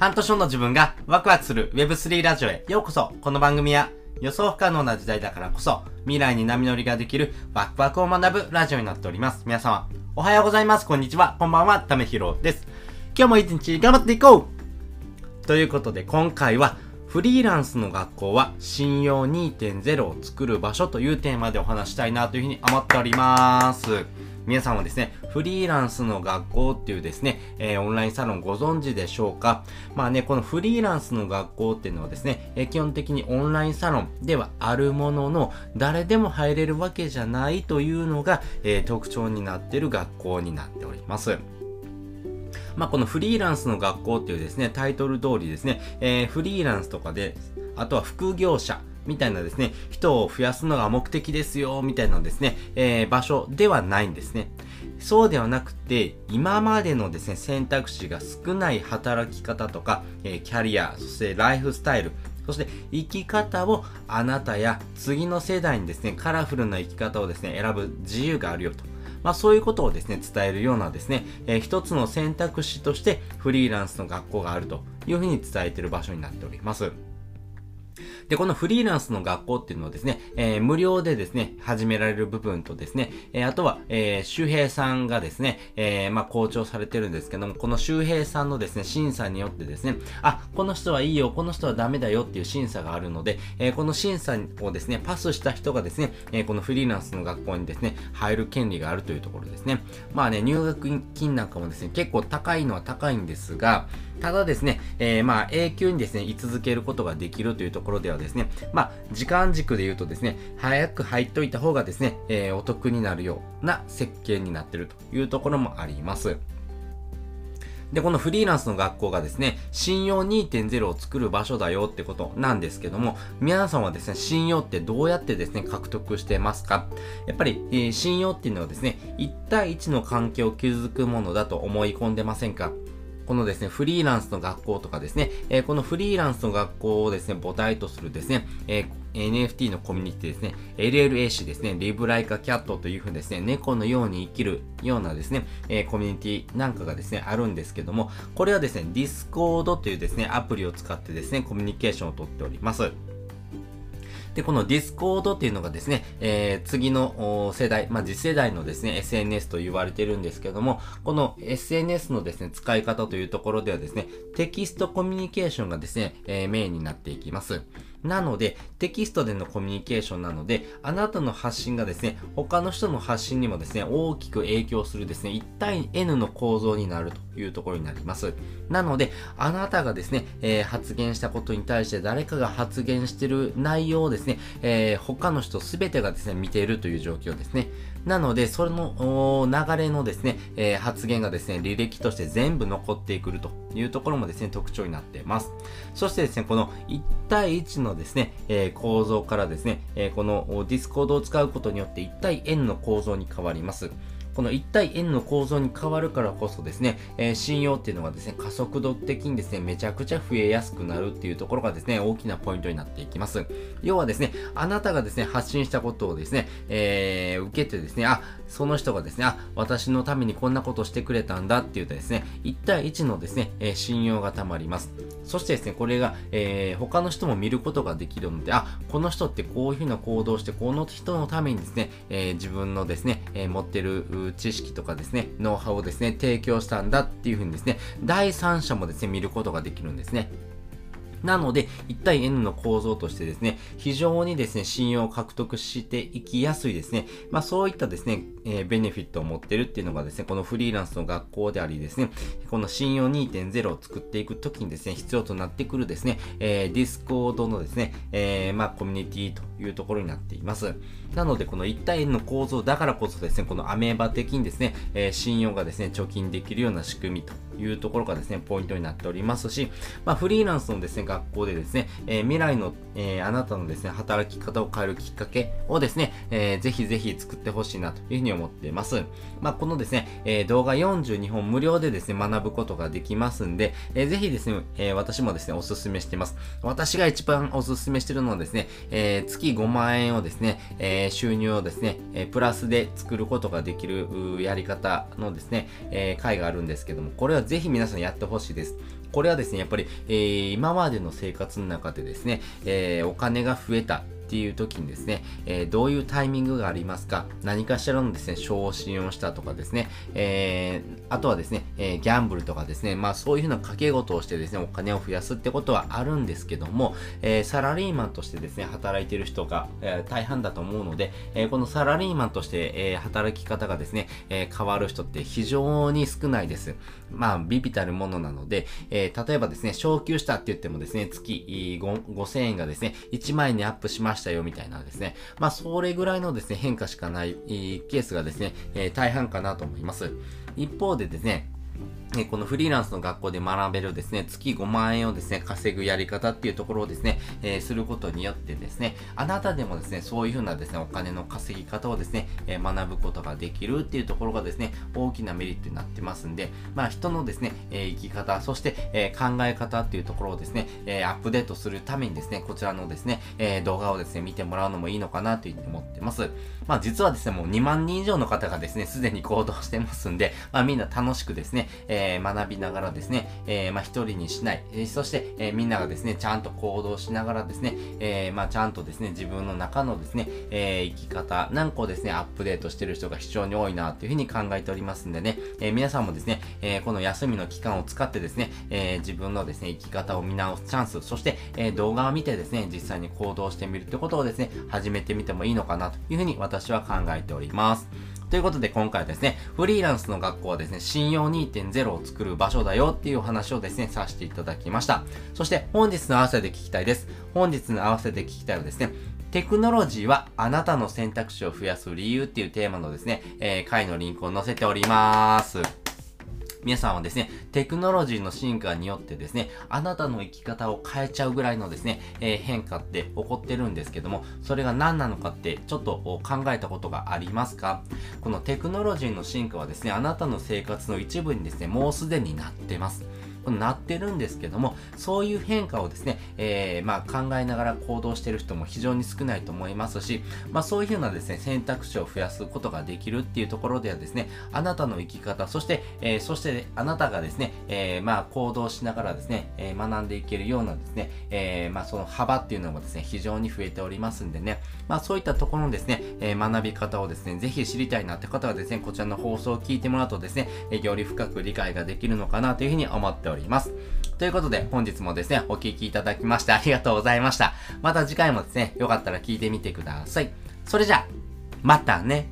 半年後の自分がワクワクする Web3 ラジオへようこそこの番組は予想不可能な時代だからこそ未来に波乗りができるワクワクを学ぶラジオになっております。皆様、おはようございます。こんにちは。こんばんは。ためひろです。今日も一日頑張っていこうということで今回はフリーランスの学校は信用2.0を作る場所というテーマでお話したいなというふうに思っております。皆さんはですね、フリーランスの学校っていうですね、えー、オンラインサロンご存知でしょうか？まあね、このフリーランスの学校っていうのはですね、えー、基本的にオンラインサロンではあるものの、誰でも入れるわけじゃないというのが、えー、特徴になっている学校になっております。まあ、このフリーランスの学校っていうですね、タイトル通りですね、えー、フリーランスとかで、あとは副業者、みたいなですね、人を増やすのが目的ですよ、みたいなですね、えー、場所ではないんですね。そうではなくて、今までのですね、選択肢が少ない働き方とか、えー、キャリア、そしてライフスタイル、そして生き方をあなたや次の世代にですね、カラフルな生き方をですね、選ぶ自由があるよと。まあそういうことをですね、伝えるようなですね、えー、一つの選択肢としてフリーランスの学校があるというふうに伝えている場所になっております。で、このフリーランスの学校っていうのはですね、えー、無料でですね、始められる部分とですね、えー、あとは、えー、周平さんがですね、えー、まあ、校長されてるんですけども、この周平さんのですね、審査によってですね、あ、この人はいいよ、この人はダメだよっていう審査があるので、えー、この審査をですね、パスした人がですね、えー、このフリーランスの学校にですね、入る権利があるというところですね。まあね、入学金なんかもですね、結構高いのは高いんですが、ただですね、えー、まあ永久にですね、居続けることができるというところではですね、まあ時間軸で言うとですね、早く入っといた方がですね、えー、お得になるような設計になっているというところもあります。で、このフリーランスの学校がですね、信用2.0を作る場所だよってことなんですけども、皆さんはですね、信用ってどうやってですね、獲得してますか？やっぱり、えー、信用っていうのはですね、1対1の関係を築くものだと思い込んでませんか？このですね、フリーランスの学校とかですね、え、このフリーランスの学校をですね、母体とするですね、え、NFT のコミュニティですね、LLAC ですね、リブライカキャットというふうにですね、猫のように生きるようなですね、えー、コミュニティなんかがですね、あるんですけども、これはですね、Discord というですね、アプリを使ってですね、コミュニケーションをとっております。で、このディスコードっていうのがですね、えー、次の世代、まあ、次世代のですね、SNS と言われてるんですけども、この SNS のですね、使い方というところではですね、テキストコミュニケーションがですね、えー、メインになっていきます。なので、テキストでのコミュニケーションなので、あなたの発信がですね、他の人の発信にもですね、大きく影響するですね、1対 N の構造になるというところになります。なので、あなたがですね、えー、発言したことに対して誰かが発言してる内容をですね、えー、他の人すべてがですね、見ているという状況ですね。なので、その流れのですね、えー、発言がですね、履歴として全部残ってくるというところもですね、特徴になっています。そしてですね、この1対1のですね、えー、構造からですね、えー、このディスコードを使うことによって1対 N の構造に変わります。この1対 N の構造に変わるからこそですね、えー、信用っていうのがですね、加速度的にですね、めちゃくちゃ増えやすくなるっていうところがですね、大きなポイントになっていきます。要はですね、あなたがですね、発信したことをですね、えー、受けてですね、あ、その人がですね、あ、私のためにこんなことしてくれたんだって言うとですね、1対1のですね、えー、信用がたまります。そしてですね、これが、えー、他の人も見ることができるので、あ、この人ってこういうふうな行動して、この人のためにですね、えー、自分のですね、えー、持ってる知識とかですね、ノウハウをですね、提供したんだっていうふうにですね、第三者もですね、見ることができるんですね。なので、1対 N の構造としてですね、非常にですね、信用を獲得していきやすいですね。まあそういったですね、えー、ベネフィットを持ってるっていうのがですね、このフリーランスの学校でありですね、この信用2.0を作っていくときにですね、必要となってくるですね、えー、ディスコードのですね、えー、まあコミュニティというところになっています。なので、この1対 N の構造だからこそですね、このアメーバ的にですね、えー、信用がですね、貯金できるような仕組みというところがですね、ポイントになっておりますし、まあフリーランスのですね、学校でですね、えー、未来の、えー、あなたのですね、働き方を変えるきっかけをですね、えー、ぜひぜひ作ってほしいなというふうに思っています。まあ、このですね、えー、動画42本無料でですね、学ぶことができますんで、えー、ぜひですね、えー、私もですね、おすすめしています。私が一番おすすめしてるのはですね、えー、月5万円をですね、えー、収入をですね、えー、プラスで作ることができるやり方のですね、えー、回があるんですけども、これはぜひ皆さんやってほしいです。これはですね、やっぱり、えー、今までの生活の中でですね、えー、お金が増えた。っていう時にですね、えー、どういうタイミングがありますか？何かしらのですね、昇進をしたとかですね、えー、あとはですね、え、ギャンブルとかですね、まあそういうふうな掛け事をしてですね、お金を増やすってことはあるんですけども、え、サラリーマンとしてですね、働いてる人が、え、大半だと思うので、えー、このサラリーマンとして、え、働き方がですね、え、変わる人って非常に少ないです。まあ、ビビたるものなので、え、例えばですね、昇給したって言ってもですね、月5000円がですね、1万円にアップしましたしたよみたいなですね。まあ、それぐらいのですね、変化しかないケースがですね、えー、大半かなと思います。一方でですね、えこのフリーランスの学校で学べるですね、月5万円をですね、稼ぐやり方っていうところをですね、えー、することによってですね、あなたでもですね、そういうふうなですね、お金の稼ぎ方をですね、えー、学ぶことができるっていうところがですね、大きなメリットになってますんで、まあ人のですね、えー、生き方、そして、え考え方っていうところをですね、えアップデートするためにですね、こちらのですね、え動画をですね、見てもらうのもいいのかなというふうに思ってます。まあ実はですね、もう2万人以上の方がですね、すでに行動してますんで、まあみんな楽しくですね、え学びながらですね、えー、まあ、一人にしない、えー、そして、えー、みんながですね、ちゃんと行動しながらですね、えまあ、ちゃんとですね、自分の中のですね、え生き方なんかをですね、アップデートしてる人が非常に多いなというふうに考えておりますんでね、え皆さんもですね、えこの休みの期間を使ってですね、え自分のですね、生き方を見直すチャンス、そして、え動画を見てですね、実際に行動してみるってことをですね、始めてみてもいいのかなというふうに私は考えております。ということで今回はですね、フリーランスの学校はですね、信用2.0を作る場所だよっていうお話をですね、させていただきました。そして本日の合わせて聞きたいです。本日の合わせて聞きたいはですね、テクノロジーはあなたの選択肢を増やす理由っていうテーマのですね、えー、回のリンクを載せております。皆さんはですね、テクノロジーの進化によってですね、あなたの生き方を変えちゃうぐらいのですね、えー、変化って起こってるんですけども、それが何なのかってちょっと考えたことがありますか？このテクノロジーの進化はですね、あなたの生活の一部にですね、もうすでになってます。なってるんですけども、そういう変化をですね、えー、まあ考えながら行動してる人も非常に少ないと思いますし、まあそういうふうなですね、選択肢を増やすことができるっていうところではですね、あなたの生き方、そして、えー、そして、あなたがですね、えー、まあ行動しながらですね、え、学んでいけるようなですね、え、まあその幅っていうのもですね、非常に増えておりますんでね、まあそういったところのですね、え、学び方をですね、ぜひ知りたいなって方はですね、こちらの放送を聞いてもらうとですね、より深く理解ができるのかなというふうに思っております。ります。ということで、本日もですね、お聴きいただきましてありがとうございました。また次回もですね、よかったら聞いてみてください。それじゃあ、またね。